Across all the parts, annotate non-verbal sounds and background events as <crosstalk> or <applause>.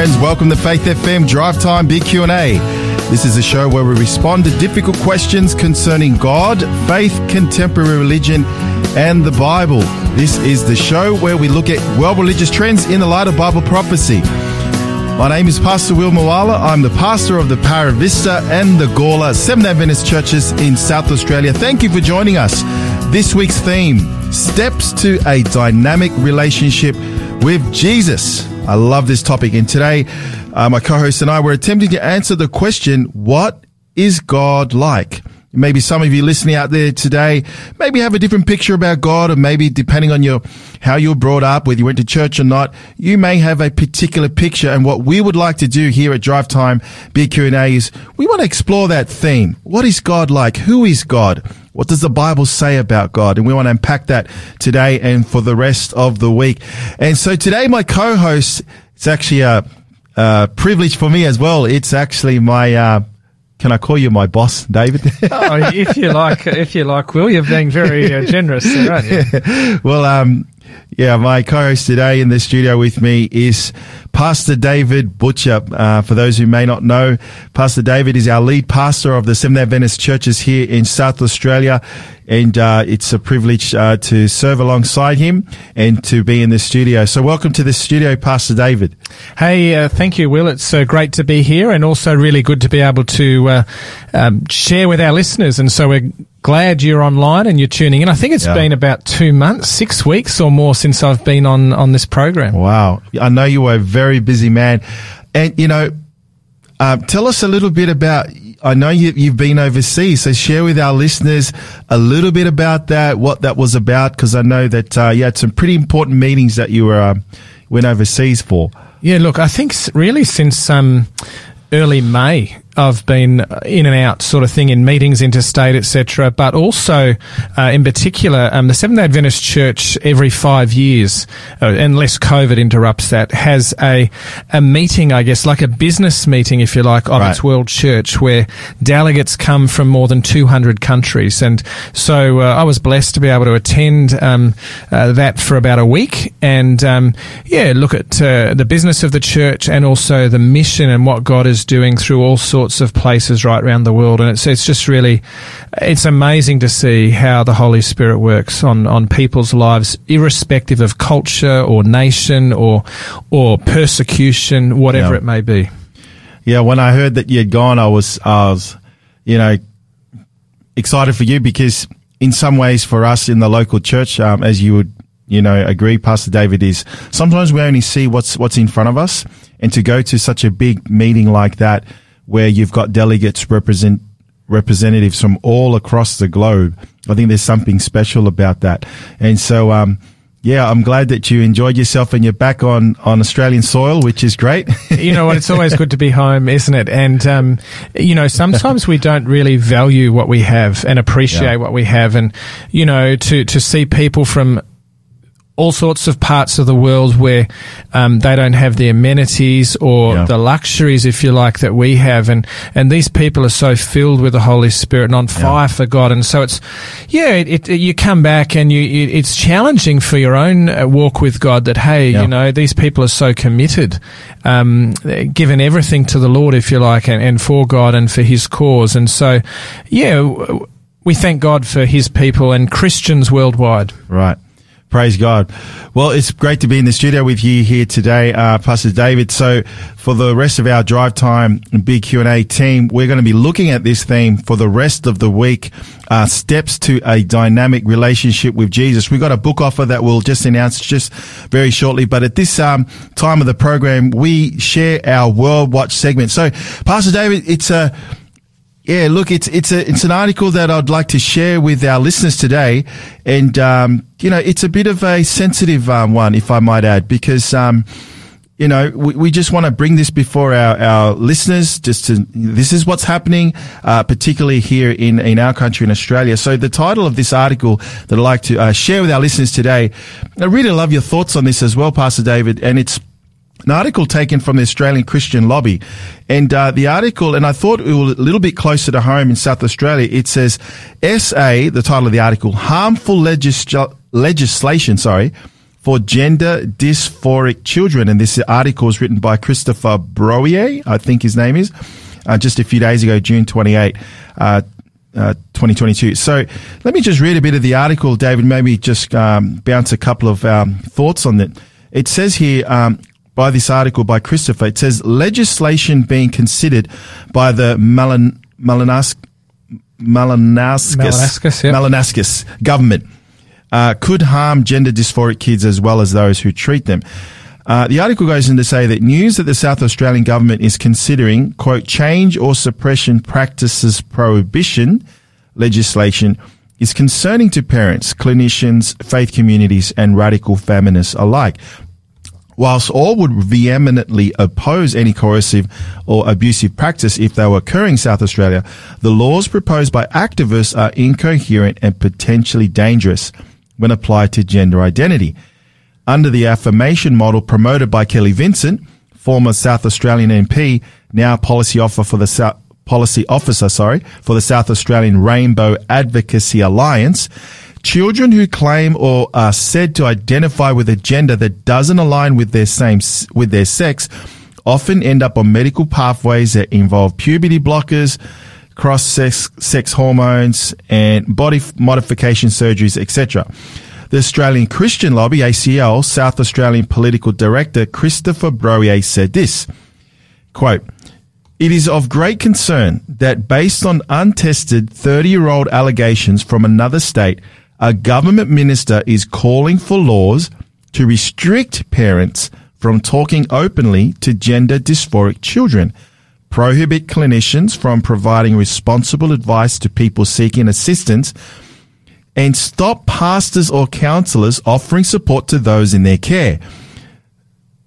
friends. Welcome to Faith FM Drive Time Big Q&A. This is a show where we respond to difficult questions concerning God, faith, contemporary religion, and the Bible. This is the show where we look at world religious trends in the light of Bible prophecy. My name is Pastor Will Moala. I'm the pastor of the Para Vista and the Gawler Seventh Adventist churches in South Australia. Thank you for joining us. This week's theme, Steps to a Dynamic Relationship with Jesus. I love this topic. And today, uh, my co-host and I were attempting to answer the question, what is God like? Maybe some of you listening out there today maybe have a different picture about God or maybe depending on your, how you were brought up, whether you went to church or not, you may have a particular picture. And what we would like to do here at Drive Time Big Q&A is we want to explore that theme. What is God like? Who is God? What does the Bible say about God? And we want to unpack that today and for the rest of the week. And so today, my co-host, it's actually a, a privilege for me as well. It's actually my, uh, can I call you my boss, David? <laughs> oh, if you like, if you like, Will, you're being very uh, generous there, aren't you? <laughs> well, um, yeah, my co-host today in the studio with me is Pastor David Butcher. Uh, for those who may not know, Pastor David is our lead pastor of the Seventh Adventist churches here in South Australia. And uh, it's a privilege uh, to serve alongside him and to be in the studio. So, welcome to the studio, Pastor David. Hey, uh, thank you, Will. It's uh, great to be here, and also really good to be able to uh, um, share with our listeners. And so, we're glad you're online and you're tuning in. I think it's yeah. been about two months, six weeks or more since I've been on on this program. Wow, I know you were a very busy man, and you know, uh, tell us a little bit about I know you, have been overseas, so share with our listeners a little bit about that, what that was about, because I know that uh, you had some pretty important meetings that you were um, went overseas for. Yeah, look, I think really since um, early May, I've been in and out sort of thing in meetings, interstate, etc. But also, uh, in particular, um, the Seventh Adventist Church every five years, uh, unless COVID interrupts that, has a a meeting, I guess, like a business meeting, if you like, of right. its world church, where delegates come from more than 200 countries. And so, uh, I was blessed to be able to attend um, uh, that for about a week, and um, yeah, look at uh, the business of the church and also the mission and what God is doing through all sorts sorts of places right around the world, and it's it's just really it's amazing to see how the Holy Spirit works on on people's lives, irrespective of culture or nation or or persecution, whatever yeah. it may be. Yeah, when I heard that you had gone, I was I was you know excited for you because in some ways for us in the local church, um, as you would you know agree, Pastor David is sometimes we only see what's what's in front of us, and to go to such a big meeting like that where you've got delegates represent representatives from all across the globe. I think there's something special about that. And so, um, yeah, I'm glad that you enjoyed yourself and you're back on, on Australian soil, which is great. <laughs> you know what? It's always good to be home, isn't it? And, um, you know, sometimes we don't really value what we have and appreciate yeah. what we have. And, you know, to, to see people from all sorts of parts of the world where um, they don't have the amenities or yeah. the luxuries, if you like, that we have, and and these people are so filled with the Holy Spirit and on fire yeah. for God, and so it's yeah, it, it, you come back and you it, it's challenging for your own uh, walk with God that hey, yeah. you know, these people are so committed, um, given everything to the Lord, if you like, and, and for God and for His cause, and so yeah. We thank God for His people and Christians worldwide. Right. Praise God. Well, it's great to be in the studio with you here today, uh, Pastor David. So for the rest of our drive time and big Q&A team, we're going to be looking at this theme for the rest of the week, uh, steps to a dynamic relationship with Jesus. We've got a book offer that we'll just announce just very shortly. But at this, um, time of the program, we share our World Watch segment. So Pastor David, it's a, yeah, look, it's it's a it's an article that I'd like to share with our listeners today, and um, you know, it's a bit of a sensitive um, one, if I might add, because um, you know, we, we just want to bring this before our, our listeners. Just to this is what's happening, uh, particularly here in in our country in Australia. So the title of this article that I'd like to uh, share with our listeners today, I really love your thoughts on this as well, Pastor David, and it's an article taken from the Australian Christian Lobby. And uh, the article, and I thought it was a little bit closer to home in South Australia, it says SA, the title of the article, harmful legis- legislation, sorry, for gender dysphoric children. And this article is written by Christopher Brohier, I think his name is, uh, just a few days ago, June 28, uh, uh, 2022. So let me just read a bit of the article, David, maybe just um, bounce a couple of um, thoughts on it. It says here, um, by this article by Christopher, it says legislation being considered by the Malinauskas, Malinauskas, yep. government uh, could harm gender dysphoric kids as well as those who treat them. Uh, the article goes on to say that news that the South Australian government is considering, quote, change or suppression practices prohibition legislation is concerning to parents, clinicians, faith communities, and radical feminists alike. Whilst all would vehemently oppose any coercive or abusive practice if they were occurring in South Australia, the laws proposed by activists are incoherent and potentially dangerous when applied to gender identity. Under the affirmation model promoted by Kelly Vincent, former South Australian MP, now policy officer for the South, policy officer, sorry, for the South Australian Rainbow Advocacy Alliance, Children who claim or are said to identify with a gender that doesn't align with their same with their sex often end up on medical pathways that involve puberty blockers, cross sex sex hormones, and body modification surgeries, etc. The Australian Christian Lobby (ACL) South Australian Political Director Christopher Brohier said this: "Quote." It is of great concern that based on untested 30 year old allegations from another state, a government minister is calling for laws to restrict parents from talking openly to gender dysphoric children, prohibit clinicians from providing responsible advice to people seeking assistance, and stop pastors or counselors offering support to those in their care.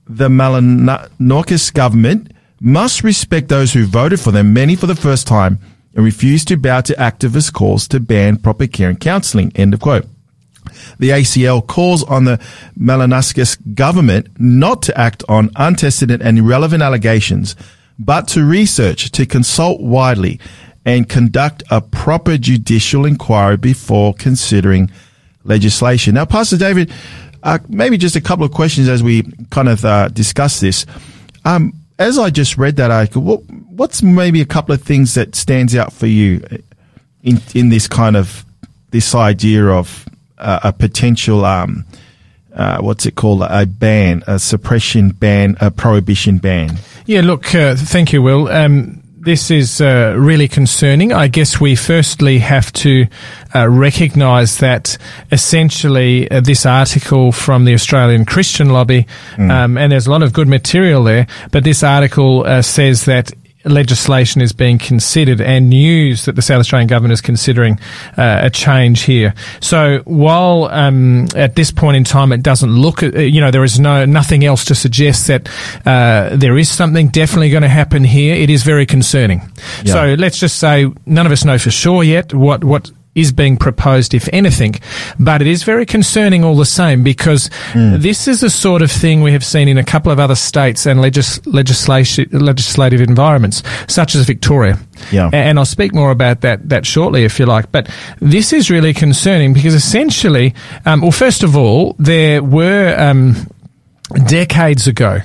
The Malinauskas government must respect those who voted for them, many for the first time, and refused to bow to activist calls to ban proper care and counselling. End of quote. The ACL calls on the Malinauskas government not to act on untested and irrelevant allegations, but to research, to consult widely, and conduct a proper judicial inquiry before considering legislation. Now, Pastor David, uh, maybe just a couple of questions as we kind of uh, discuss this. Um, as I just read that article, what, what's maybe a couple of things that stands out for you in in this kind of this idea of uh, a potential um, uh, what's it called a ban, a suppression ban, a prohibition ban? Yeah, look, uh, thank you, Will. Um, this is uh, really concerning. I guess we firstly have to uh, recognise that essentially uh, this article from the Australian Christian Lobby, mm. um, and there's a lot of good material there, but this article uh, says that legislation is being considered and news that the South Australian government is considering uh, a change here. So while um, at this point in time it doesn't look, uh, you know, there is no nothing else to suggest that uh, there is something definitely going to happen here. It is very concerning. Yeah. So let's just say none of us know for sure yet what what is being proposed, if anything. But it is very concerning all the same because mm. this is the sort of thing we have seen in a couple of other states and legis- legislative environments, such as Victoria. Yeah. And I'll speak more about that, that shortly, if you like. But this is really concerning because essentially, um, well, first of all, there were um, decades ago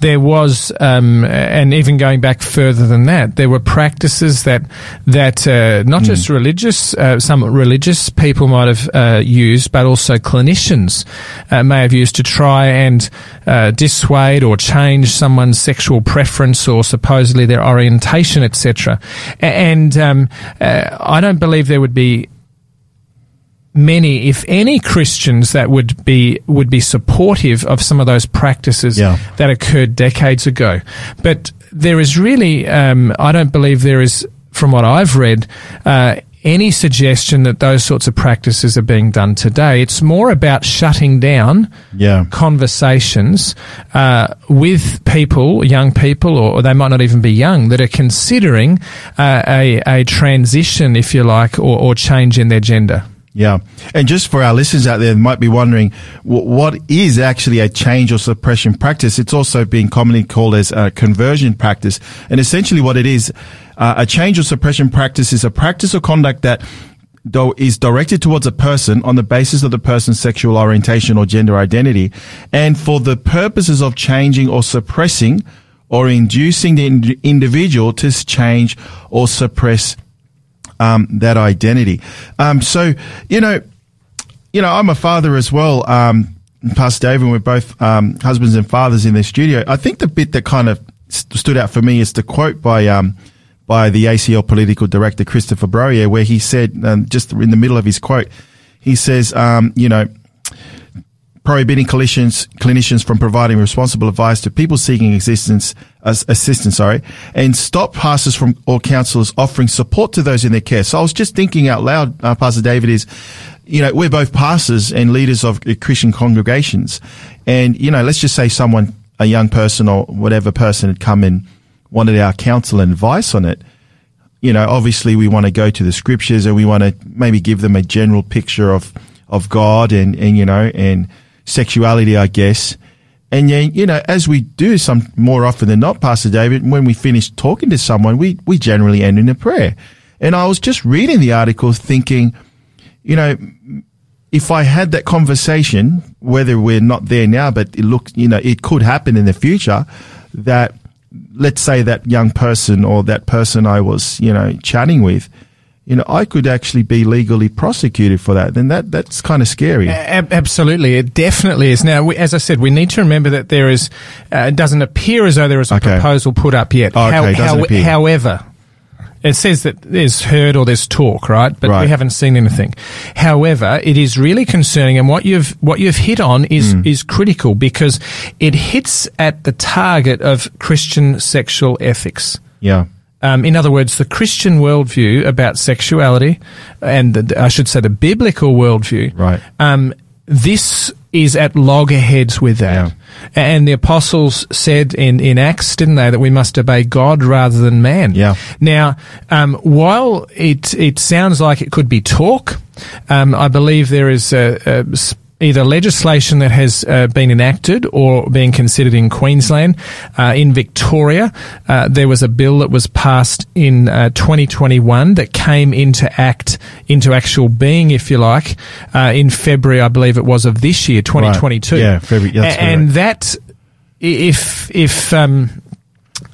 there was, um, and even going back further than that, there were practices that that uh, not mm. just religious, uh, some religious people might have uh, used, but also clinicians uh, may have used to try and uh, dissuade or change someone's sexual preference or supposedly their orientation, etc. And um, uh, I don't believe there would be many, if any, Christians that would be would be supportive of some of those practices yeah. that occurred decades ago. But there is really, um, I don't believe there is, from what I've read. Uh, any suggestion that those sorts of practices are being done today. It's more about shutting down yeah. conversations uh, with people, young people, or, or, they might not even be young, that are considering uh, a, a transition, if you like, or, or change in their gender. Yeah. And just for our listeners out there might be wondering what is actually a change or suppression practice? It's also being commonly called as a conversion practice. And essentially what it is, uh, a change or suppression practice is a practice or conduct that do- is directed towards a person on the basis of the person's sexual orientation or gender identity, and for the purposes of changing or suppressing or inducing the ind- individual to change or suppress um, that identity. Um, so, you know, you know, I'm a father as well. Um, Pastor David, we're both um, husbands and fathers in the studio. I think the bit that kind of st- stood out for me is the quote by um, by the ACL political director Christopher Brohier, where he said, um, just in the middle of his quote, he says, um, you know, prohibiting clinicians clinicians from providing responsible advice to people seeking existence assistance, sorry, and stop pastors from or counselors offering support to those in their care. So I was just thinking out loud, uh, Pastor David, is you know we're both pastors and leaders of Christian congregations, and you know let's just say someone, a young person or whatever person had come and wanted our counsel and advice on it. You know, obviously we want to go to the scriptures and we want to maybe give them a general picture of of God and and you know and sexuality, I guess. And yeah, you know, as we do some more often than not, Pastor David, when we finish talking to someone, we, we generally end in a prayer. And I was just reading the article thinking, you know, if I had that conversation, whether we're not there now, but it looks, you know, it could happen in the future that let's say that young person or that person I was, you know, chatting with, you know, I could actually be legally prosecuted for that. Then that that's kind of scary. A- absolutely, it definitely is. Now, we, as I said, we need to remember that there is. Uh, it doesn't appear as though there is a Okay. proposal put up yet. Oh, okay, doesn't appear. however. It says that there's heard or there's talk, right? But we haven't seen anything. However, it is really concerning, and what you've what you've hit on is Hmm. is critical because it hits at the target of Christian sexual ethics. Yeah. Um, in other words, the Christian worldview about sexuality, and the, I should say the biblical worldview, Right. Um, this is at loggerheads with that. And the apostles said in, in Acts, didn't they, that we must obey God rather than man. Yeah. Now, um, while it it sounds like it could be talk, um, I believe there is a, a either legislation that has uh, been enacted or being considered in Queensland. Uh, in Victoria, uh, there was a bill that was passed in uh, 2021 that came into act into actual being, if you like, uh, in February, I believe it was of this year, 2022. Yeah, February- that's A- and that if if um,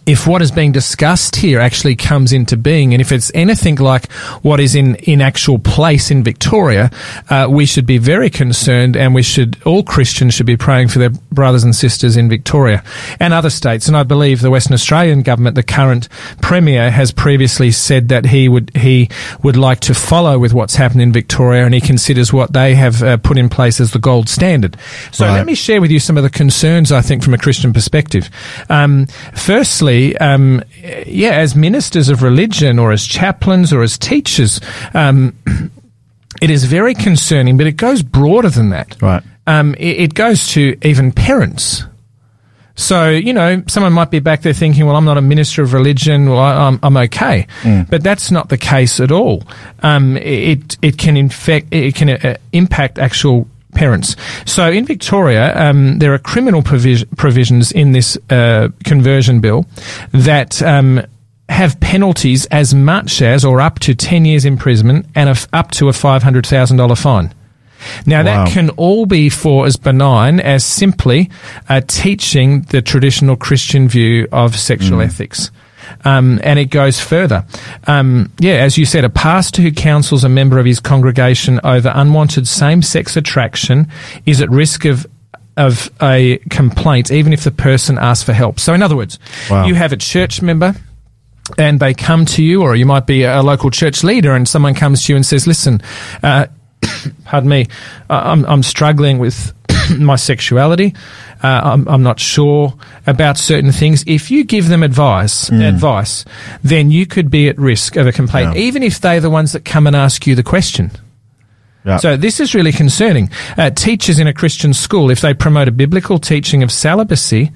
if what is being discussed here actually comes into being, and if it's anything like what is in, in actual place in Victoria, uh, we should be very concerned, and we should all Christians should be praying for their brothers and sisters in Victoria and other states. And I believe the Western Australian government, the current premier, has previously said that he would he would like to follow with what's happened in Victoria, and he considers what they have uh, put in place as the gold standard. So Right. let me share with you some of the concerns I think from a Christian perspective. Um, firstly, um, yeah, as ministers of religion or as chaplains or as teachers, um, <clears throat> it is very concerning, but it goes broader than that. Right. Um, it, it goes to even parents. So, you know, someone might be back there thinking, well, I'm not a minister of religion, well, I, I'm, I'm okay. But that's not the case at all. Um, it, it can infect, it can uh, impact actual parents. So in Victoria, um, there are criminal provis- provisions in this uh, conversion bill that um, have penalties as much as or up to 10 years imprisonment and a f up to a $500,000 fine. Now Wow. that can all be for as benign as simply uh, teaching the traditional Christian view of sexual ethics. Um, and it goes further. Um, yeah, as you said, a pastor who counsels a member of his congregation over unwanted same-sex attraction is at risk of of a complaint, even if the person asks for help. So, in other words, Wow. you have a church member and they come to you, or you might be a local church leader, and someone comes to you and says, "Listen, uh, <coughs> pardon me, I'm I'm struggling with <coughs> my sexuality. Uh, I'm I'm not sure about certain things. If you give them advice, advice, then you could be at risk of a complaint, Yeah. even if they're the ones that come and ask you the question." Yeah. So this is really concerning. Uh, teachers in a Christian school, if they promote a biblical teaching of celibacy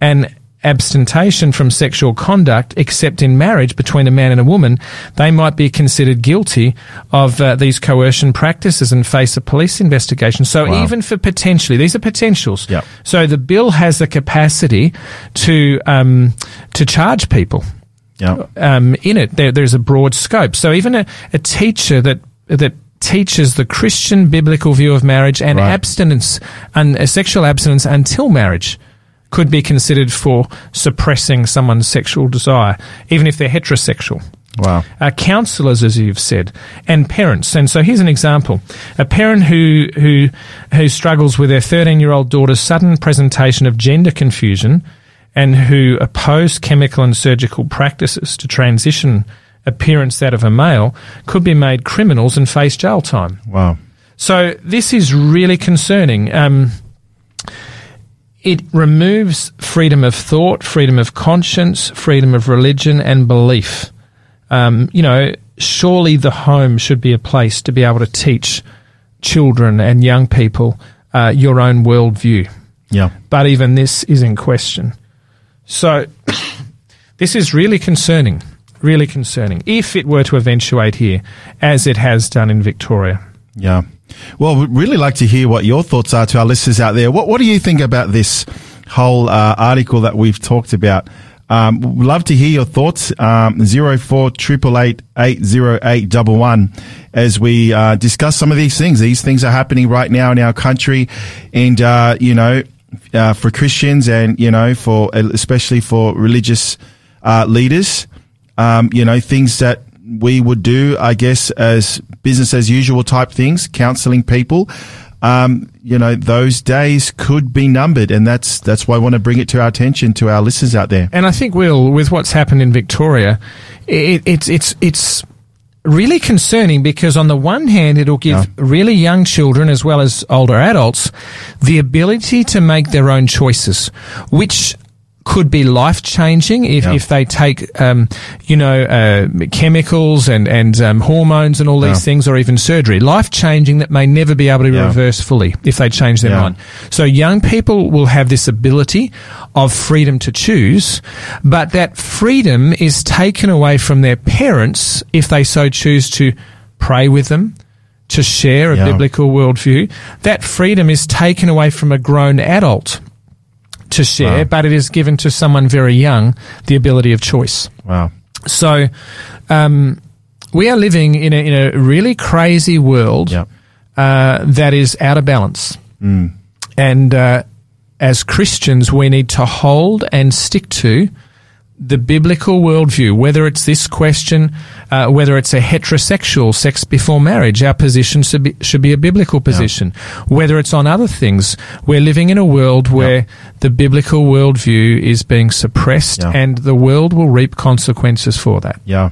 and abstention from sexual conduct except in marriage between a man and a woman, they might be considered guilty of uh, these coercion practices and face a police investigation. So Wow. even for potentially, these are potentials. Yep. So the bill has the capacity to um, to charge people yeah. um, in it. There, there's a broad scope. So even a, a teacher that that teaches the Christian biblical view of marriage and Right. abstinence and uh, sexual abstinence until marriage could be considered for suppressing someone's sexual desire, even if they're heterosexual Wow. uh, counselors, as you've said, and parents. And so here's an example: a parent who who who struggles with their 13 year old daughter's sudden presentation of gender confusion, and who oppose chemical and surgical practices to transition appearance that of a male, could be made criminals and face jail time. Wow. So this is really concerning. Um, it removes freedom of thought, freedom of conscience, freedom of religion and belief. Um, you know, surely the home should be a place to be able to teach children and young people uh, your own worldview. Yeah. But even this is in question. So <coughs> this is really concerning, really concerning, if it were to eventuate here, as it has done in Victoria. Yeah. Well, we'd really like to hear what your thoughts are to our listeners out there. What What do you think about this whole uh, article that we've talked about? Um, love to hear your thoughts. Um, zero four triple eight eight zero eight double one. As we uh, discuss some of these things, these things are happening right now in our country, and uh, you know, uh, for Christians and you know, for especially for religious uh, leaders, um, you know, things that we would do, I guess, as business as usual type things, counseling people. Um, you know, those days could be numbered, and that's that's why I want to bring it to our attention to our listeners out there. And I think, Will, with what's happened in Victoria, it, it's it's it's really concerning because on the one hand, it'll give Yeah. really young children as well as older adults the ability to make their own choices, which could be life changing if, Yeah. if they take, um, you know, uh, chemicals and, and um, hormones and all these Yeah. things or even surgery. Life changing that may never be able to be Yeah. reversed fully if they change their mind. So young people will have this ability of freedom to choose, but that freedom is taken away from their parents if they so choose to pray with them, to share a Yeah. biblical worldview. That freedom is taken away from a grown adult to share, Wow. but it is given to someone very young the ability of choice. Wow. So, um, we are living in a, in a really crazy world Yep. uh, that is out of balance. And uh, as Christians, we need to hold and stick to the biblical worldview, whether it's this question, uh, whether it's a heterosexual sex before marriage, our position should be, should be a biblical position. Whether it's on other things, we're living in a world where the biblical worldview is being suppressed Yeah. and the world will reap consequences for that. Yeah.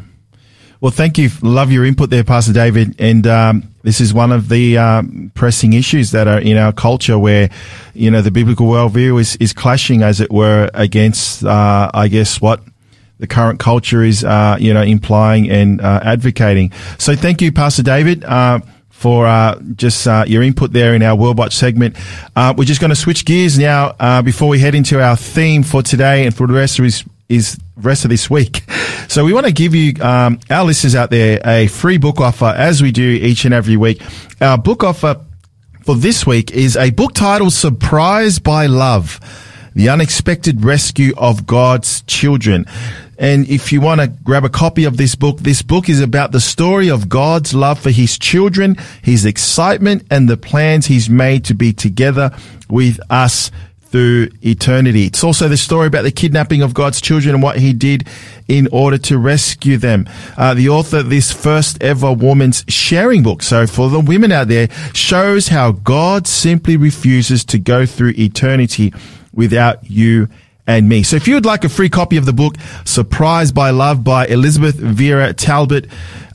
Well, thank you. Love your input there, Pastor David. And um, this is one of the um, pressing issues that are in our culture where, you know, the biblical worldview is, is clashing, as it were, against, uh, I guess, what the current culture is, uh, you know, implying and uh, advocating. So thank you, Pastor David. Uh, for uh, just uh, your input there in our World Watch segment. We're just going to switch gears now uh, before we head into our theme for today and for the rest of this is rest of this week. <laughs> So we want to give you um, our listeners out there a free book offer as we do each and every week. Our book offer for this week is a book titled Surprised by Love. The Unexpected Rescue of God's Children. And if you want to grab a copy of this book, this book is about the story of God's love for his children, his excitement, and the plans he's made to be together with us through eternity. It's also the story about the kidnapping of God's children and what he did in order to rescue them. Uh, the author of this first ever woman's sharing book, so for the women out there, shows how God simply refuses to go through eternity without you and me. So if you would like a free copy of the book, Surprised by Love by Elizabeth Viera Talbot,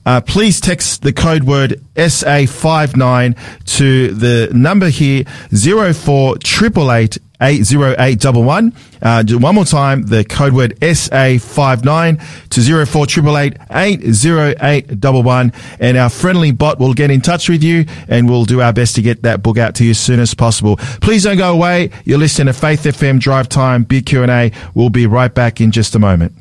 uh, please text the code word SA59 to the number here, 0488 80811. Uh, one more time, the code word SA59 to 0488 80811. And our friendly bot will get in touch with you and we'll do our best to get that book out to you as soon as possible. Please don't go away. You're listening to Faith FM Drive Time, Big Q&A. We'll be right back in just a moment.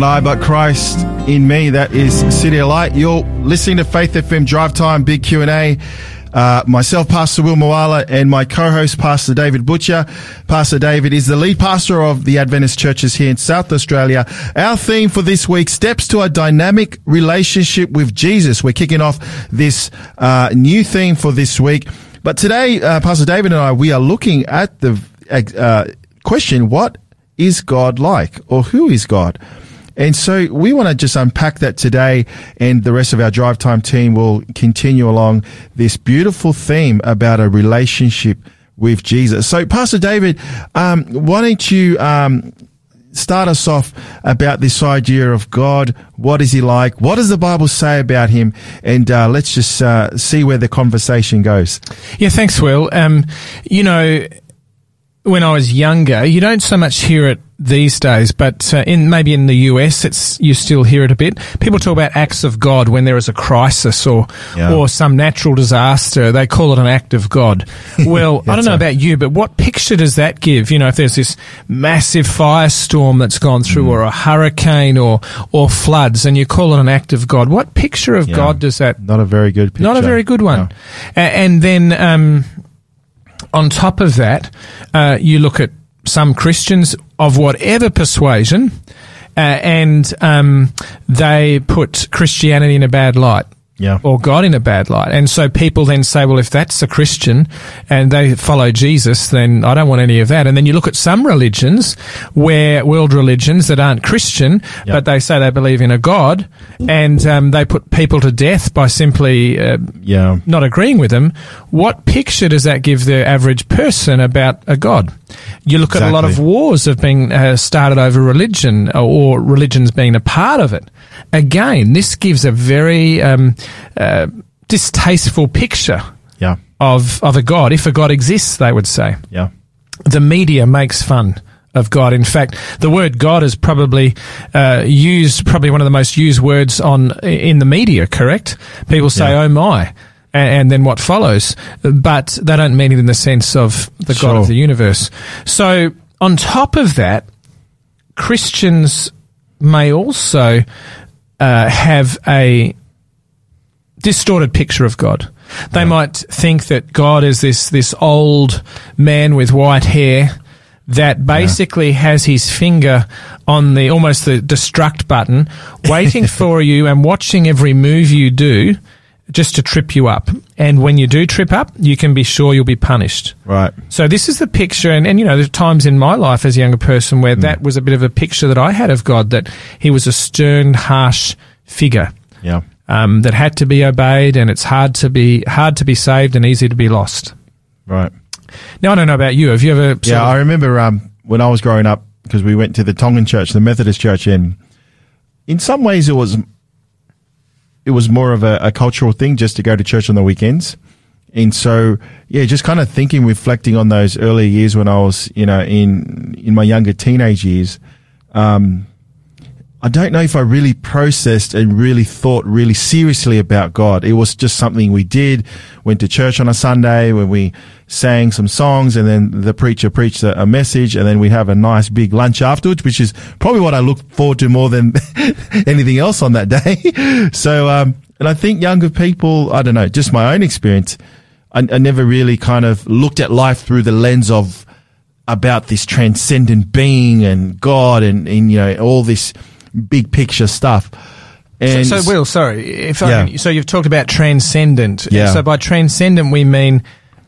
Not I, but Christ in me. That is City of Light. You're listening to Faith FM Drive Time, Big Q&A. Uh, myself, Pastor Will Moala, and my co-host, Pastor David Butcher. Pastor David is the lead pastor of the Adventist churches here in South Australia. Our theme for this week, steps to a dynamic relationship with Jesus. We're kicking off this uh, new theme for this week. But today, uh, Pastor David and I, we are looking at the uh, question, what is God like? Or who is God? And so we want to just unpack that today and the rest of our drive time team will continue along this beautiful theme about a relationship with Jesus. So Pastor David, um, why don't you, um, start us off about this idea of God. What is he like? What does the Bible say about him? And uh, let's just uh, see where the conversation goes. Yeah, thanks, Will. Um, you know, when I was younger, you don't so much hear it these days, but uh, in maybe in the US, it's you still hear it a bit. People talk about acts of God when there is a crisis or Yeah. or some natural disaster. They call it an act of God. <laughs> Well, I don't know right. about you, but what picture does that give? You know, if there's this massive firestorm that's gone through, Mm. or a hurricane, or or floods, and you call it an act of God, what picture of Yeah. God does that Not a very good picture. not a very good one. No. A- And then um, on top of that, uh, you look at some Christians of whatever persuasion, uh, and um, they put Christianity in a bad light. Yeah. Or God in a bad light. And so people then say, well, if that's a Christian and they follow Jesus, then I don't want any of that. And then you look at some religions where world religions that aren't Christian, Yeah. but they say they believe in a God and um, they put people to death by simply uh, Yeah. not agreeing with them, what picture does that give the average person about a God? You look at a lot of wars have been uh, started over religion or, or religions being a part of it. Again, this gives a very um, uh, distasteful picture Yeah. of, of a God, if a God exists, they would say Yeah. the media makes fun of God. In fact, the word God is probably uh, used, probably one of the most used words on in the media. Correct? People say, Yeah. "Oh my," and, and then what follows, but they don't mean it in the sense of the God of the universe. So, on top of that, Christians may also uh, have a distorted picture of God. They might think that God is this this old man with white hair that basically has his finger on the almost the destruct button, <laughs> waiting for you and watching every move you do just to trip you up. And when you do trip up, you can be sure you'll be punished. Right. So this is the picture, and, and you know, there's times in my life as a younger person where hmm. that was a bit of a picture that I had of God, that he was a stern, harsh figure Yeah. Um, that had to be obeyed, and it's hard to be hard to be saved and easy to be lost. Right. Now I don't know about you. Have you ever? Yeah, of- I remember um, when I was growing up because we went to the Tongan church, the Methodist church, and in some ways it was it was more of a, a cultural thing just to go to church on the weekends. And so, yeah, just kind of thinking, reflecting on those early years when I was, you know, in in my younger teenage years. Um, I don't know if I really processed and really thought really seriously about God. It was just something we did. Went to church on a Sunday when we sang some songs and then the preacher preached a, a message and then we have a nice big lunch afterwards, which is probably what I look forward to more than <laughs> anything else on that day. <laughs> so, um, and I think younger people, I don't know, just my own experience, I, I never really kind of looked at life through the lens of about this transcendent being and God and, and you know all this big picture stuff. And so, Will, sorry. If I Yeah. can- so, you've talked about transcendent. Yeah. So, by transcendent, we mean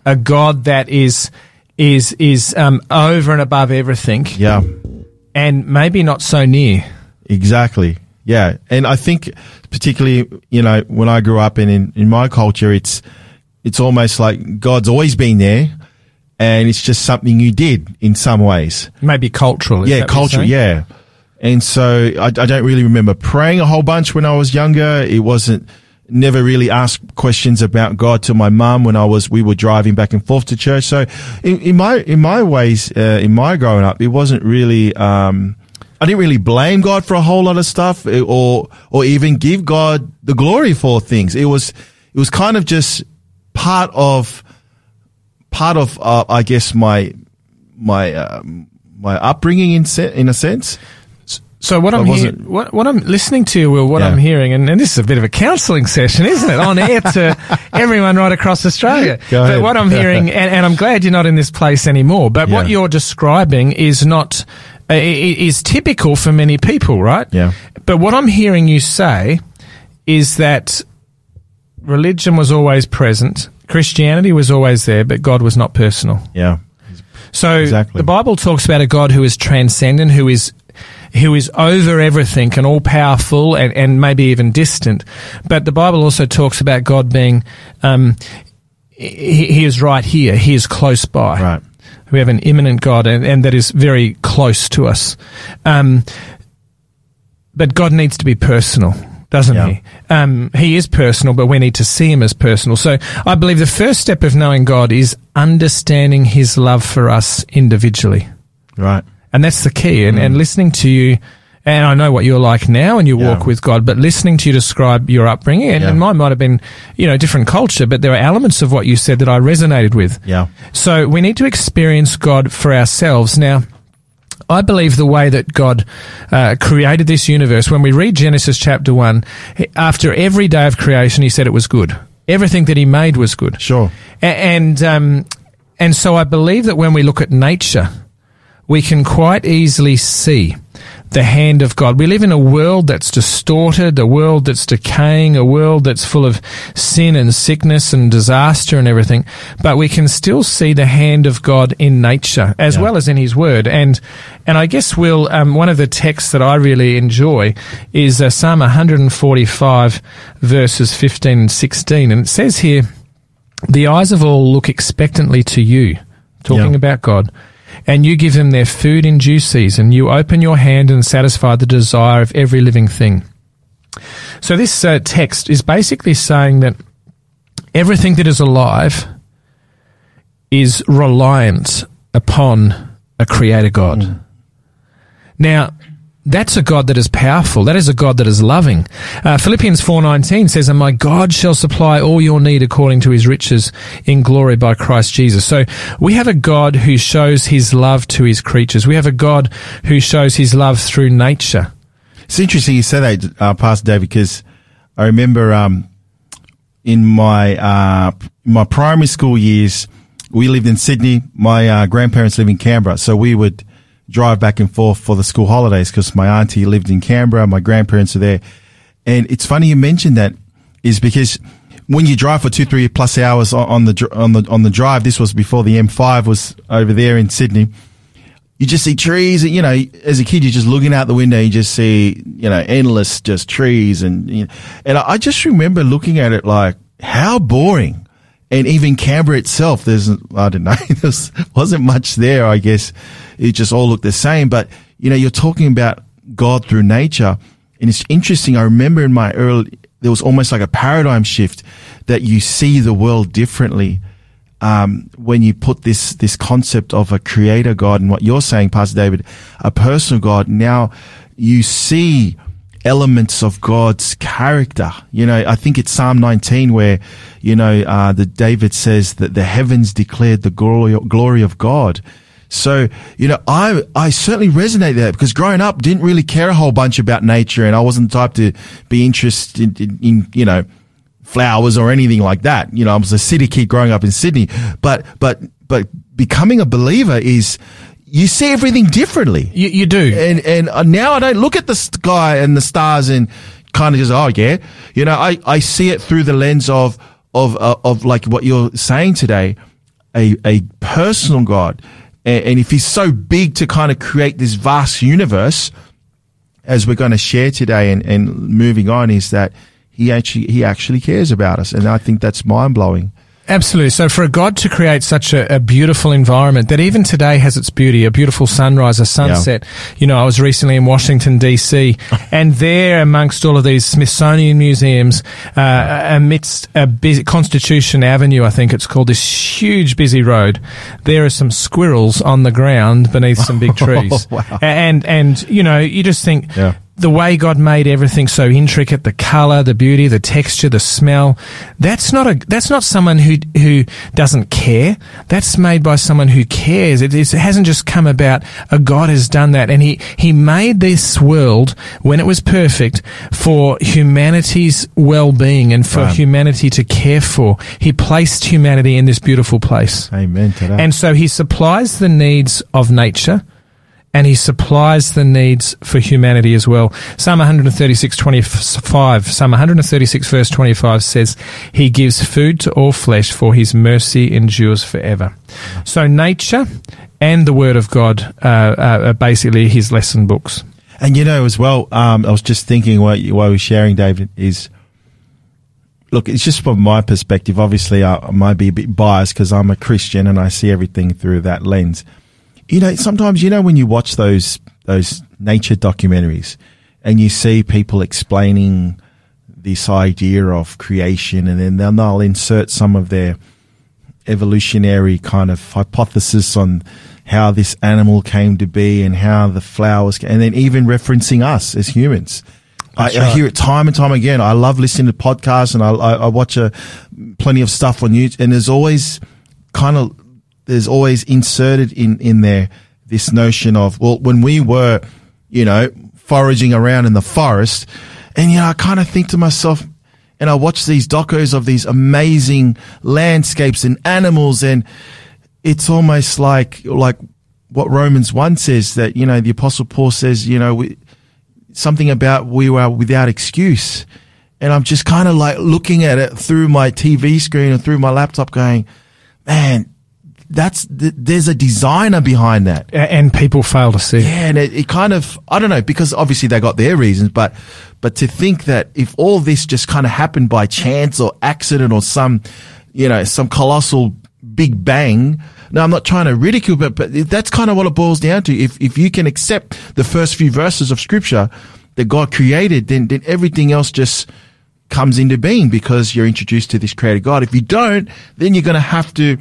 a God that is is is um, over and above everything, yeah, and maybe not so near. exactly. Yeah, and I think particularly you know when I grew up and in in my culture, it's it's almost like God's always been there, and it's just something you did in some ways. Maybe cultural. yeah, culture. Yeah. And so I, I don't really remember praying a whole bunch when I was younger. It wasn't, never really asked questions about God to my mum when I was, we were driving back and forth to church. So in, in my, in my ways, uh, in my growing up, it wasn't really, um, I didn't really blame God for a whole lot of stuff eh, or, or even give God the glory for things. It was, it was kind of just part of, part of, uh, I guess my, my, um, my upbringing in se- in a sense. So what I'm hearing, what, what I'm listening to, Will, what Yeah. I'm hearing, and, and this is a bit of a counselling session, isn't it? On air <laughs> to everyone right across Australia. Go but ahead. what I'm hearing, <laughs> and, and I'm glad you're not in this place anymore. But what you're describing is not uh, is typical for many people, right? Yeah. But what I'm hearing you say is that religion was always present, Christianity was always there, but God was not personal. Yeah. So Exactly. the Bible talks about a God who is transcendent, who is who is over everything and all powerful and, and maybe even distant. But the Bible also talks about God being um, he, he is right here, he is close by. Right. We have an immanent God and, and that is very close to us. Um, but God needs to be personal, doesn't Yeah. he? Um, he is personal, but we need to see him as personal. So I believe the first step of knowing God is understanding his love for us individually. Right. And that's the key. And, and listening to you, and I know what you're like now and you Yeah. walk with God, but listening to you describe your upbringing, and, Yeah. and mine might have been, you know, different culture, but there are elements of what you said that I resonated with. Yeah. So we need to experience God for ourselves. Now, I believe the way that God uh, created this universe, when we read Genesis chapter 1, after every day of creation, he said it was good. Everything that he made was good. Sure. A- And, um, and so I believe that when we look at nature, we can quite easily see the hand of God. We live in a world that's distorted, a world that's decaying, a world that's full of sin and sickness and disaster and everything, but we can still see the hand of God in nature as Yeah. well as in His Word. And and I guess we'll um, one of the texts that I really enjoy is uh, Psalm 145 verses 15 and 16, and it says here. The eyes of all look expectantly to you, talking Yeah. about God, and you give them their food in due season. You open your hand and satisfy the desire of every living thing. So, this uh, text is basically saying that everything that is alive is reliant upon a creator God. Now, that's a God that is powerful. That is a God that is loving. Uh, Philippians 4.19 says, And my God shall supply all your need according to his riches in glory by Christ Jesus. So we have a God who shows his love to his creatures. We have a God who shows his love through nature. It's interesting you say that, uh, Pastor David, because I remember um, in my uh, my primary school years, we lived in Sydney. My uh, grandparents lived in Canberra, so we would drive back and forth for the school holidays because my auntie lived in Canberra, my grandparents are there, and it's funny you mentioned that, is because when you drive for two three plus hours on, the on the on the drive, this was before the M5 was over there in Sydney you just see trees. You know, as a kid, you're just looking out the window. You just see, you know, endless just trees, and you know, and I just remember looking at it like how boring. And even Canberra itself, there's I don't know, <laughs> there wasn't much there. I guess it just all looked the same. But you know, you're talking about God through nature, and it's interesting. I remember in my early, there was almost like a paradigm shift that you see the world differently um, when you put this this concept of a creator God and what you're saying, Pastor David, a personal God. Now you see elements of God's character. You know, I think it's Psalm 19 where you know uh, the David says that the heavens declared the glory glory of God. So, you know, I, I certainly resonate that because growing up didn't really care a whole bunch about nature and I wasn't the type to be interested in, in you know, flowers or anything like that. You know, I was a city kid growing up in Sydney, but, but, but becoming a believer is, you see everything differently. You, you do. And, and uh, now I don't look at the sky and the stars and kind of just, oh yeah, you know, I, I see it through the lens of, of, uh, of like what you're saying today, a, a personal God. And, and if he's so big to kind of create this vast universe, as we're going to share today and, and moving on is that he actually he actually cares about us and I think that's mind blowing. Absolutely. So for a God to create such a, a beautiful environment that even today has its beauty, a beautiful sunrise, a sunset. You know, I was recently in Washington DC <laughs> and there amongst all of these Smithsonian museums, uh, amidst a busy Constitution Avenue, I think it's called this huge busy road, there are some squirrels on the ground beneath some big <laughs> trees. Wow. And, and, you know, you just think, Yeah. The way God made everything so intricate, the color, the beauty, the texture, the smell, that's not a, that's not someone who, who doesn't care. That's made by someone who cares. It, is, it hasn't just come about, a God has done that. And he, he made this world when it was perfect for humanity's well-being and for Right. humanity to care for. He placed humanity in this beautiful place. Amen to that. And so he supplies the needs of nature and he supplies the needs for humanity as well. Psalm 136, 25, Psalm 136 verse 25 says, He gives food to all flesh for his mercy endures forever. So nature and the word of God uh, are basically his lesson books. And you know, as well, um, I was just thinking while you, while we were sharing, David, is look, it's just from my perspective. Obviously, I might be a bit biased because I'm a Christian and I see everything through that lens. You know, sometimes you know when you watch those those nature documentaries and you see people explaining this idea of creation, and then they'll, they'll insert some of their evolutionary kind of hypothesis on how this animal came to be and how the flowers, ca- and then even referencing us as humans. I, That's I hear it time and time again. I love listening to podcasts and I, I, I watch a, plenty of stuff on YouTube, and there's always kind of there's always inserted in in there this notion of well, when we were, you know, foraging around in the forest, and you know, I kind of think to myself, and I watch these docos of these amazing landscapes and animals, and it's almost like like what Romans one says that you know the Apostle Paul says, you know, we, something about we were without excuse. And I'm just kind of like looking at it through my TV screen and through my laptop going, man, that's, th- there's a designer behind that. And people fail to see. Yeah, and it, it kind of I don't know because obviously they got their reasons, but but to think that if all this just kind of happened by chance or accident or some you know some colossal big bang. No, I'm not trying to ridicule, but but that's kind of what it boils down to. If if you can accept the first few verses of Scripture that God created, then then everything else just comes into being because you're introduced to this creator God. If you don't, then you're going to have to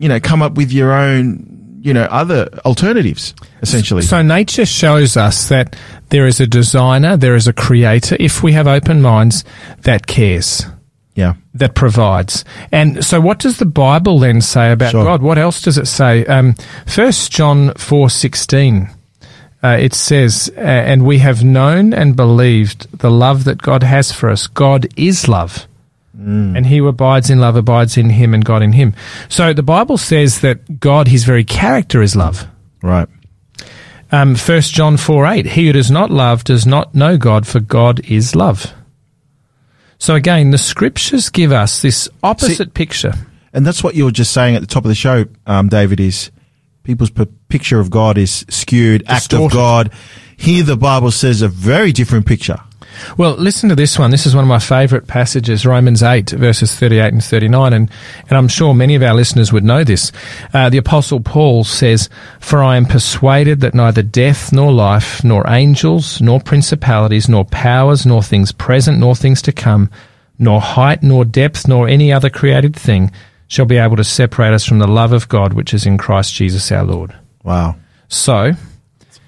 you know come up with your own you know other alternatives essentially. So nature shows us that there is a designer, there is a creator, if we have open minds, that cares. yeah. that provides. And so, what does the Bible then say about Sure. God? What else does it say? Um, First John four sixteen. Uh, it says, "And we have known and believed the love that God has for us. God is love, and He who abides in love abides in Him, and God in Him." So the Bible says that God, His very character, is love. Right. Um, 1 John 4 8, he who does not love does not know God, for God is love. So again, the scriptures give us this opposite picture. And that's what you were just saying at the top of the show, um, David, is people's picture of God is skewed, act of God. Here the Bible says a very different picture. Well, listen to this one. This is one of my favourite passages, Romans 8, verses 38 and 39, and, and I'm sure many of our listeners would know this. Uh, the Apostle Paul says, For I am persuaded that neither death nor life, nor angels, nor principalities, nor powers, nor things present, nor things to come, nor height, nor depth, nor any other created thing shall be able to separate us from the love of God which is in Christ Jesus our Lord. Wow. So,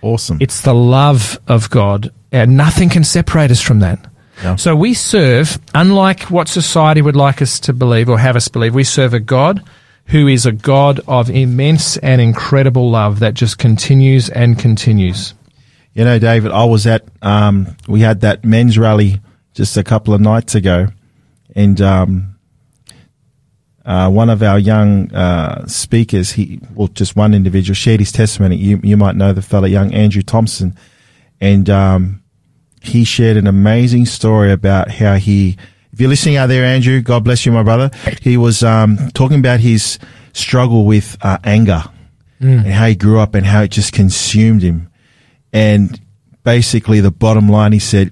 Awesome. it's the love of God, and nothing can separate us from that. Yeah. So we serve, unlike what society would like us to believe or have us believe, we serve a God who is a God of immense and incredible love that just continues and continues. You know, David, I was at, um, we had that men's rally just a couple of nights ago, and um, uh, one of our young uh, speakers, he, well, just one individual, shared his testimony. You, you might know the fellow, young Andrew Thompson, and um, he shared an amazing story about how he. If you're listening out there, Andrew, God bless you, my brother. He was um, talking about his struggle with uh, anger and how he grew up and how it just consumed him. And basically, the bottom line, he said,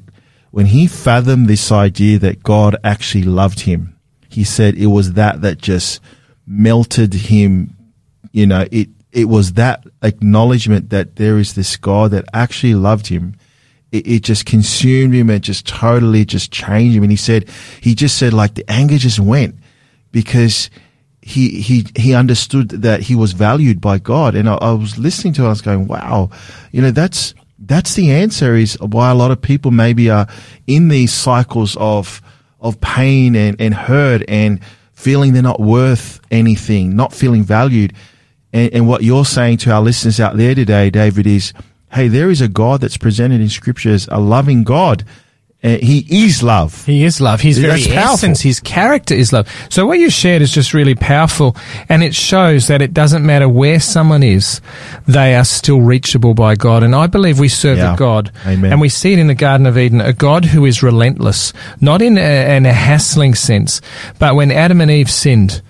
when he fathomed this idea that God actually loved him, he said it was that that just melted him. You know, it, it was that acknowledgement that there is this God that actually loved him. It, it just consumed him and just totally just changed him. And he said, he just said like the anger just went because he he he understood that he was valued by God. And I, I was listening to it, I was going, wow, you know, that's that's the answer is why a lot of people maybe are in these cycles of of pain and, and hurt and feeling they're not worth anything, not feeling valued. And, and what you're saying to our listeners out there today, David, is hey, there is a God that's presented in scripture as a loving God. Uh, he is love. He is love. His very essence, his character is love. So what you shared is just really powerful, and it shows that it doesn't matter where someone is, they are still reachable by God. And I believe we serve Yeah. a God, Amen. and we see it in the Garden of Eden, a God who is relentless, not in a, in a hassling sense, but when Adam and Eve sinned,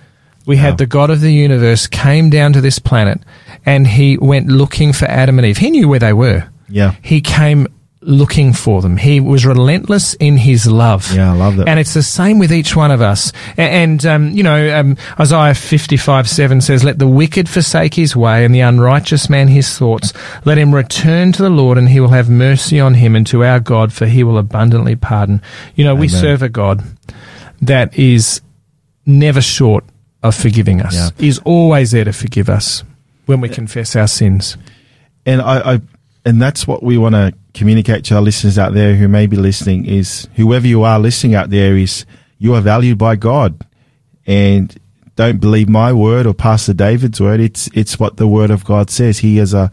we Yeah. had the God of the universe came down to this planet, and he went looking for Adam and Eve. He knew where they were. Yeah. He came looking for them. He was relentless in his love. Yeah, I love that. And it's the same with each one of us. And, um, you know, um, Isaiah 55 7 says, Let the wicked forsake his way and the unrighteous man his thoughts. Let him return to the Lord and he will have mercy on him and to our God, for he will abundantly pardon. You know, we serve a God that is never short of forgiving us. Yeah. He's always there to forgive us when we confess our sins. and I, I and that's what we want to communicate to our listeners out there who may be listening is whoever you are listening out there is you are valued by God. And don't believe my word or Pastor David's word. It's it's what the word of God says. He is a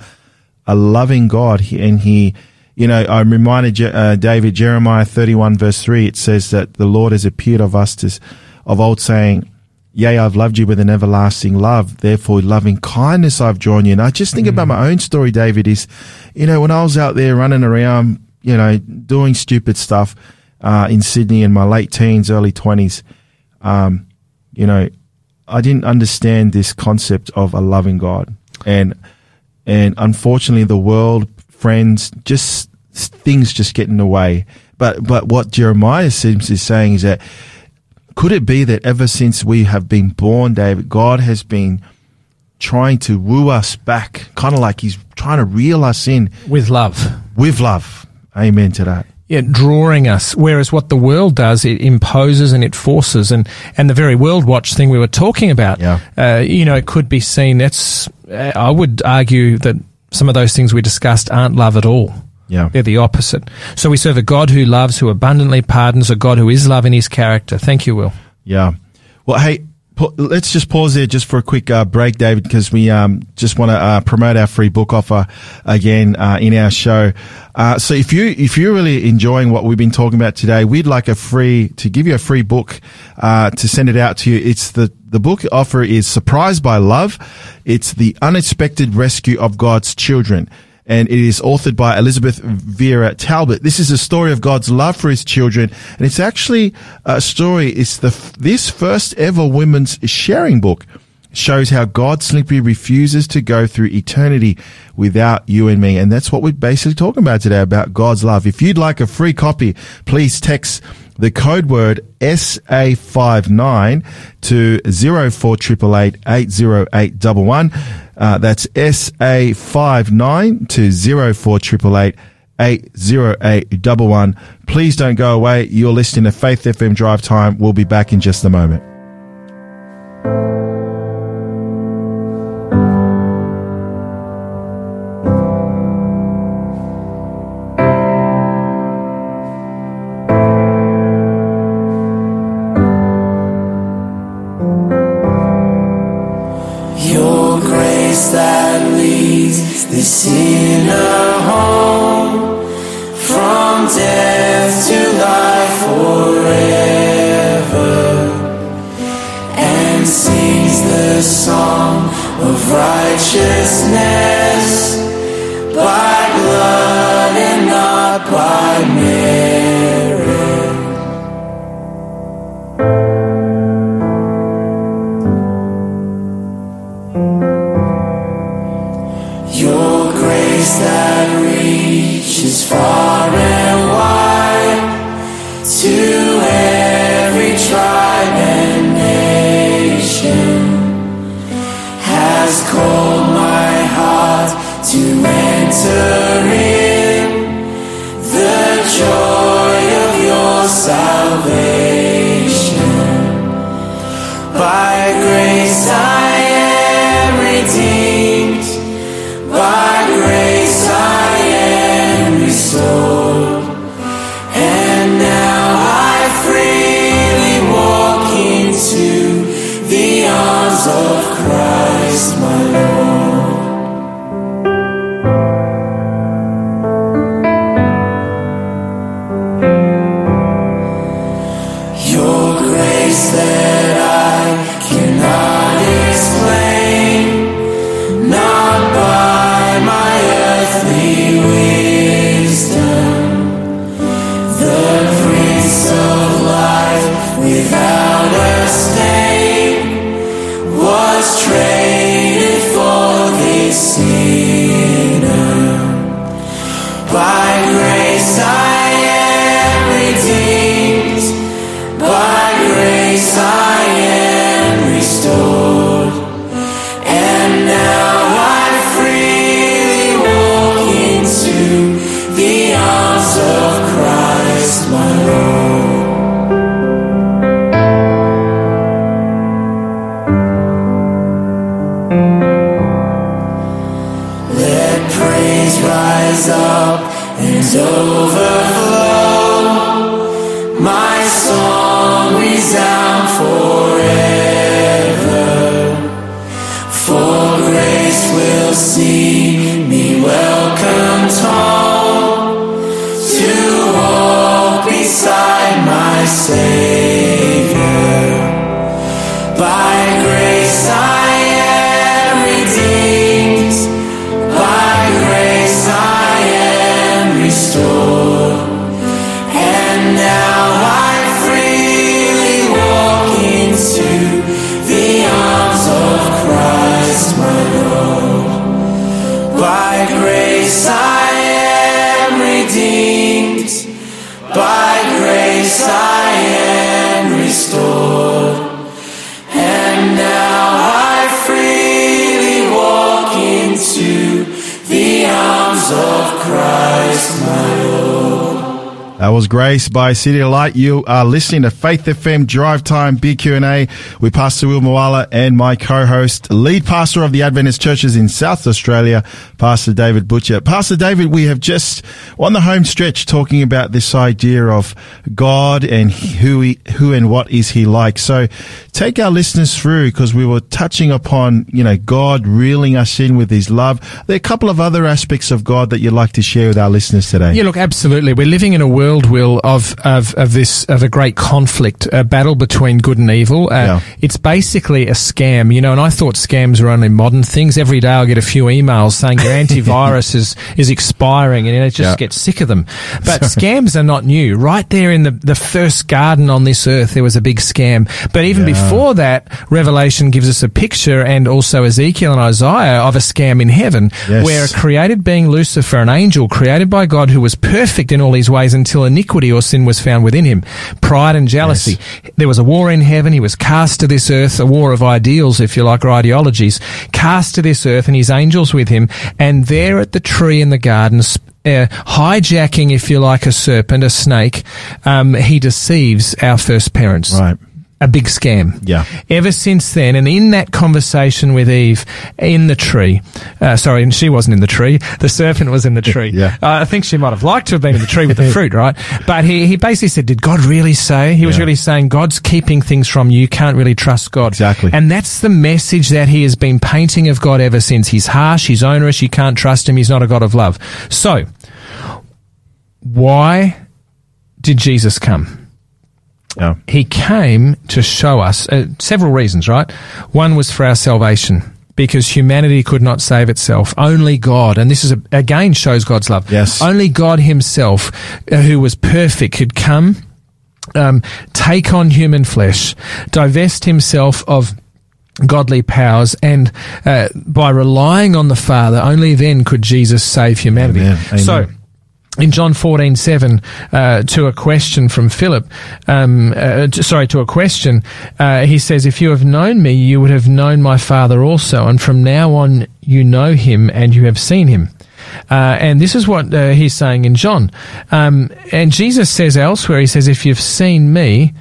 a loving God. And he you know I'm reminded uh, David Jeremiah 31 verse 3 it says that the Lord has appeared of us to, of old saying Yea, I've loved you with an everlasting love. Therefore, loving kindness I've drawn you. And I just think about my own story, David, is, you know, when I was out there running around, you know, doing stupid stuff, uh, in Sydney in my late teens, early twenties, um, you know, I didn't understand this concept of a loving God. And, and unfortunately the world, friends, just things just get in the way. But, but what Jeremiah seems be saying is that could it be that ever since we have been born, David, God has been trying to woo us back, kind of like He's trying to reel us in With love. with love? Amen to that. yeah, drawing us. Whereas what the world does, it imposes and it forces, and and the very world watch thing we were talking about. Yeah. Uh, you know, it could be seen. That's uh, I would argue that some of those things we discussed aren't love at all. Yeah. They're the opposite. So we serve a God who loves, who abundantly pardons, a God who is love in His character. Thank you, Will. Yeah. Well, hey, let's just pause there just for a quick uh, break, David, because we um, just want to uh, promote our free book offer again uh, in our show. Uh, so if you if you're really enjoying what we've been talking about today, we'd like a free to give you a free book uh, to send it out to you. It's the the book offer is Surprised by Love. It's the unexpected rescue of God's children and it is authored by Elizabeth Viera Talbot. This is a story of God's love for his children, and it's actually a story. It's the this first ever women's sharing book. Shows how God simply refuses to go through eternity without you and me, and that's what we're basically talking about today about God's love. If you'd like a free copy, please text the code word SA59 to 0488880811. Uh, that's SA59 to 0488 80811. Please don't go away. You're listening to Faith FM Drive Time. We'll be back in just a moment. That was Grace by City Light. You are listening to Faith FM Drive Time Big Q&A with Pastor Will Moala and my co-host, lead pastor of the Adventist churches in South Australia, Pastor David Butcher. Pastor David, we have just on the home stretch talking about this idea of God and who he, who and what is he like. So take our listeners through because we were touching upon, you know, God reeling us in with his love. There are a couple of other aspects of God that you'd like to share with our listeners today. Yeah, look, absolutely. We're living in a world, Will, of, of, of this, of a great conflict, a battle between good and evil. Uh, Yeah. It's basically a scam, you know, and I thought scams were only modern things. Every day I'll get a few emails saying your <laughs> antivirus is, is expiring and I just Yeah. get sick of them. But <laughs> scams are not new. Right there in the, the first garden on this earth, there was a big scam. But even Yeah. before that, Revelation gives us a picture and also Ezekiel and Isaiah of a scam in heaven Yes. where a created being Lucifer, an angel created by God who was perfect in all his ways until iniquity or sin was found within him. Pride and jealousy. There was a war in heaven. He was cast to this earth, a war of ideals, if you like, or ideologies, cast to this earth and his angels with him. And there at the tree in the garden, uh, hijacking, if you like, a serpent, a snake, um, he deceives our first parents Right. A big scam. Yeah. Ever since then, and in that conversation with Eve in the tree, uh, sorry, and she wasn't in the tree. <laughs> The serpent was in the tree. Yeah. Uh, I think she might have liked to have been in the tree with the fruit, right? But he, he basically said, did God really say? He was really saying God's keeping things from you. You can't really trust God. Exactly. And that's the message that he has been painting of God ever since. He's harsh. He's onerous. You can't trust him. He's not a God of love. So, why did Jesus come? Yeah. he came to show us uh, several reasons, right? One was for our salvation. Because humanity could not save itself. Only God, and this is a, again shows God's love. Yes. Only God Himself, uh, who was perfect, could come, um, take on human flesh, divest Himself of godly powers, and uh, by relying on the Father, only then could Jesus save humanity. Amen. Amen. So, in John fourteen seven, uh, to a question from Philip, um, uh, t- sorry, to a question, uh, he says, "If you have known me, you would have known my Father also, and from now on you know him and you have seen him." Uh, and this is what uh, he's saying in John. Um, and Jesus says elsewhere, he says, "If you've seen me,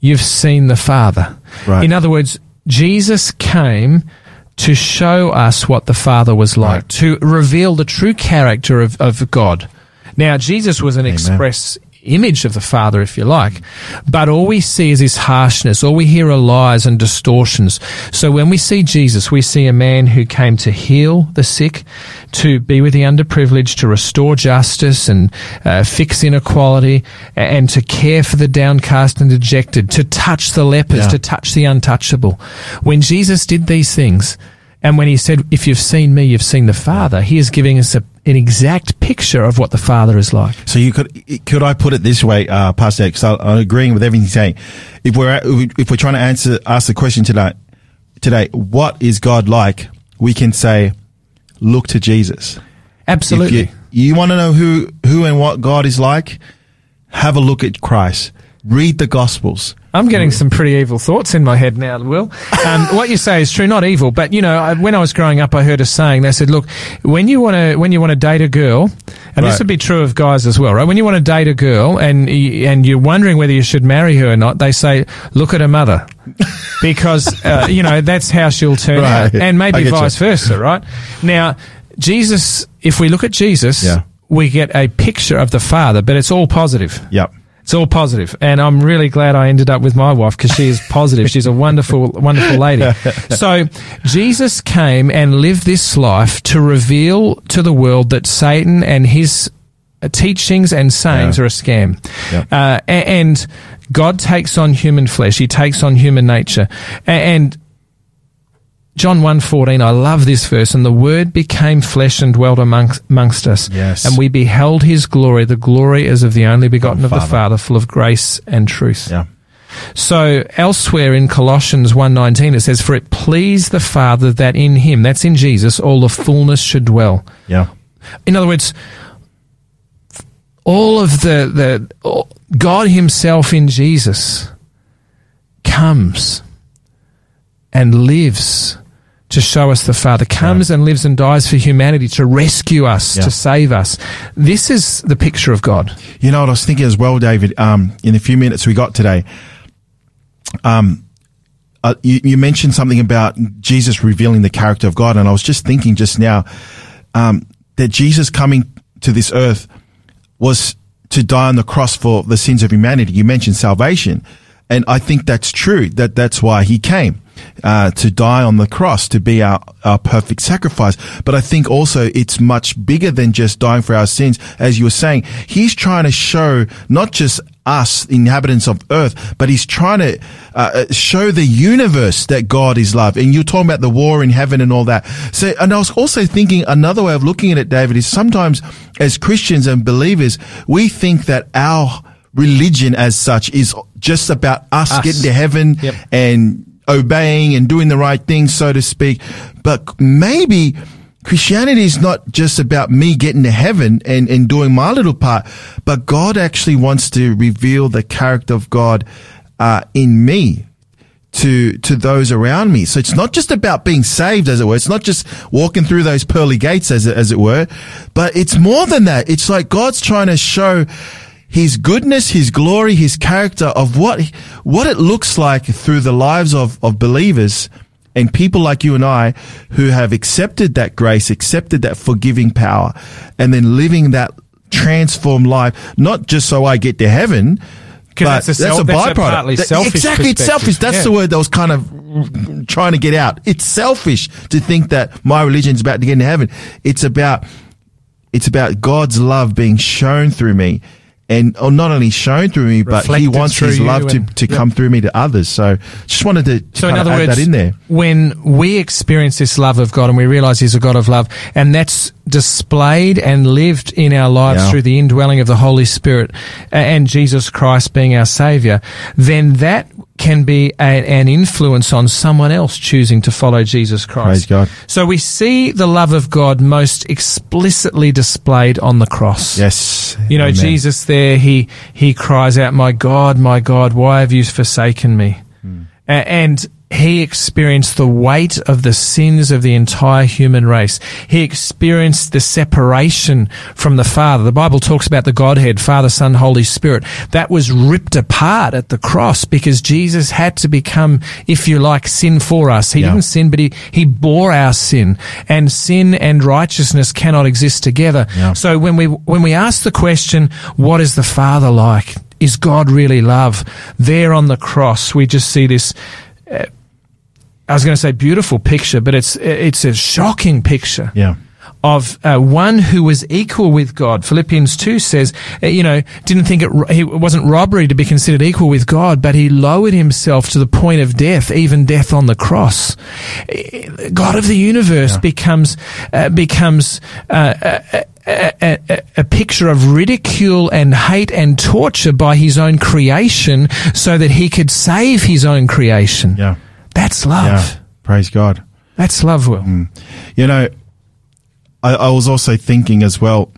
you've seen the Father." Right. In other words, Jesus came to show us what the Father was like, Right. to reveal the true character of, of God. Now, Jesus was an express image of the Father, if you like. But all we see is this harshness. All we hear are lies and distortions. So when we see Jesus, we see a man who came to heal the sick, to be with the underprivileged, to restore justice and uh, fix inequality, and to care for the downcast and dejected, to touch the lepers, Yeah. to touch the untouchable. When Jesus did these things, and when he said, If you've seen me, you've seen the Father, he is giving us a, an exact picture of what the Father is like. So you could could I put it this way, uh, Pastor? Because I'm agreeing with everything you're saying. If we're if we're trying to answer ask the question today, today, what is God like? We can say, look to Jesus. Absolutely. If you, you want to know who who and what God is like, have a look at Christ. Read the Gospels. I'm getting some pretty evil thoughts in my head now, Will. Um, <laughs> what you say is true, not evil, but you know, I, when I was growing up, I heard a saying. They said, "Look, when you want to when you want to date a girl, and this would be true of guys as well, right? When you want to date a girl and and you're wondering whether you should marry her or not, they say, look at her mother, <laughs> because uh, you know that's how she'll turn out, and maybe get you. vice versa, right? Now, Jesus, if we look at Jesus, Yeah. we get a picture of the Father, but it's all positive. Yep. It's all positive, and I'm really glad I ended up with my wife because she is positive. She's a wonderful, <laughs> wonderful lady. So Jesus came and lived this life to reveal to the world that Satan and his uh, teachings and sayings Yeah. are a scam. Yeah. Uh, and God takes on human flesh. He takes on human nature. And John 1.14, I love this verse. And the word became flesh and dwelt amongst, amongst us. Yes. And we beheld his glory. The glory as of the only begotten of the Father. Father, full of grace and truth. Yeah. So elsewhere in Colossians 1.19, it says, For it pleased the Father that in him, that's in Jesus, all the fullness should dwell. Yeah. In other words, all of the, the all- God Himself in Jesus comes and lives to show us the Father, comes and lives and dies for humanity to rescue us, Yeah. to save us. This is the picture of God. You know what I was thinking as well, David. Um, in the few minutes we got today, um, uh, you, you mentioned something about Jesus revealing the character of God, and I was just thinking just now um, that Jesus coming to this earth was to die on the cross for the sins of humanity. You mentioned salvation, and I think that's true. That that's why he came. Uh, to die on the cross to be our, our perfect sacrifice. But I think also it's much bigger than just dying for our sins. As you were saying, he's trying to show not just us inhabitants of earth, but he's trying to uh, uh, show the universe that God is love. And you're talking about the war in heaven and all that. So, and I was also thinking another way of looking at it, David, is sometimes as Christians and believers, we think that our religion as such is just about us, Us. getting to heaven Yep. and obeying and doing the right thing, so to speak. But maybe Christianity is not just about me getting to heaven and, and doing my little part, but God actually wants to reveal the character of God uh, in me to to those around me. So it's not just about being saved, as it were. It's not just walking through those pearly gates, as it, as it were, but it's more than that. It's like God's trying to show His goodness, His glory, His character of what what it looks like through the lives of of believers and people like you and I who have accepted that grace, accepted that forgiving power, and then living that transformed life, not just so I get to heaven, But that's a self- that's a selfish Exactly, it's selfish. That's Yeah. the word that was kind of trying to get out. It's selfish to think that my religion is about to get into heaven. It's about it's about God's love being shown through me. And or not only shown through me, but He wants His love to, and- to yep. come through me to others. So just wanted to, to So in other add words, that in there. when we experience this love of God and we realize He's a God of love, and that's displayed and lived in our lives Yeah. through the indwelling of the Holy Spirit and Jesus Christ being our Savior, then that can be a, an influence on someone else choosing to follow Jesus Christ. Praise God. So we see the love of God most explicitly displayed on the cross. Yes. You know, Amen. Jesus there, he, he cries out, My God, my God, why have you forsaken me? Hmm. A- And he experienced the weight of the sins of the entire human race. He experienced the separation from the Father. The Bible talks about the Godhead, Father, Son, Holy Spirit. That was ripped apart at the cross because Jesus had to become, if you like, sin for us. He Yeah. didn't sin, but he, he bore our sin. And sin and righteousness cannot exist together. Yeah. So when we, when we ask the question, what is the Father like? Is God really love? There on the cross, we just see this uh, I was going to say beautiful picture, but it's it's a shocking picture Yeah. of uh, one who was equal with God. Philippians two says, uh, you know, didn't think it he- it wasn't robbery to be considered equal with God, but he lowered himself to the point of death, even death on the cross. Uh, God of the universe becomes uh, becomes. Uh, a, a, a, a picture of ridicule and hate and torture by his own creation so that he could save his own creation. Yeah. That's love. Yeah. Praise God. That's love, Will. You know, I, I was also thinking as well,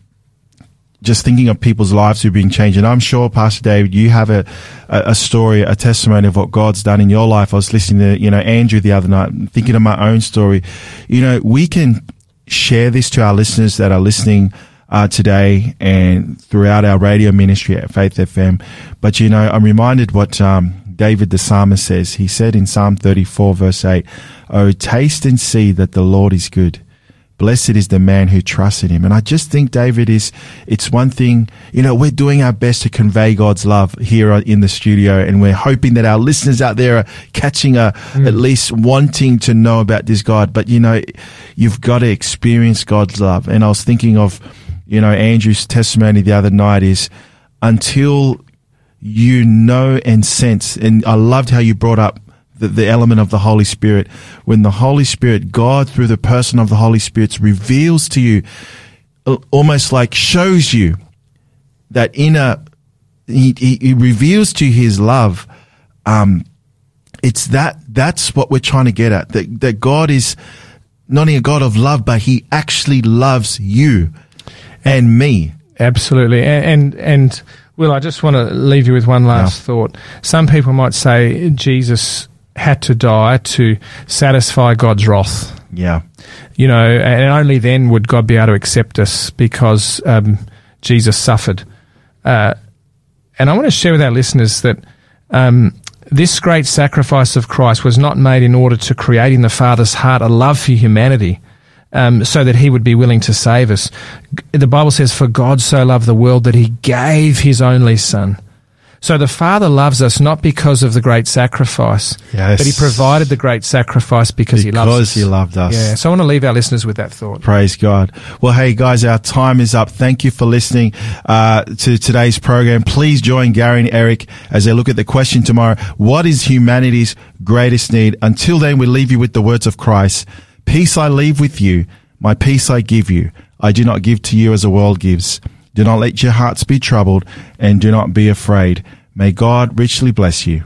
just thinking of people's lives who've been changed. And I'm sure, Pastor David, you have a, a, a story, a testimony of what God's done in your life. I was listening to, you know, Andrew the other night, thinking of my own story. You know, we can share this to our listeners that are listening uh, today and throughout our radio ministry at Faith FM. But, you know, I'm reminded what um, David the psalmist says. He said in Psalm 34, verse 8, Oh, taste and see that the Lord is good. Blessed is the man who trusts in him. And I just think, David, is it's one thing, you know, we're doing our best to convey God's love here in the studio. And we're hoping that our listeners out there are catching a, hmm. at least wanting to know about this God. But, you know, you've got to experience God's love. And I was thinking of, you know, Andrew's testimony the other night is until you know and sense, and I loved how you brought up the, the element of the Holy Spirit. When the Holy Spirit, God through the person of the Holy Spirit reveals to you, almost like shows you that inner, he, he, he reveals to his love. Um, it's that, that's what we're trying to get at. That, that God is not only a God of love, but he actually loves you and me. Absolutely. A- And, and, Will, I just want to leave you with one last thought. Some people might say Jesus had to die to satisfy God's wrath. Yeah. You know, and only then would God be able to accept us because um, Jesus suffered. Uh, and I want to share with our listeners that um, this great sacrifice of Christ was not made in order to create in the Father's heart a love for humanity. Um, so that he would be willing to save us. The Bible says, For God so loved the world that he gave his only Son. So the Father loves us not because of the great sacrifice, Yes. but he provided the great sacrifice because, he loves Because us. he loved us. Yeah, so I want to leave our listeners with that thought. Praise God. Well, hey guys, our time is up. Thank you for listening uh, to today's program. Please join Gary and Eric as they look at the question tomorrow: What is humanity's greatest need? Until then, we leave you with the words of Christ: "Peace I leave with you, my peace I give you. I do not give to you as the world gives. Do not let your hearts be troubled, and do not be afraid. May God richly bless you."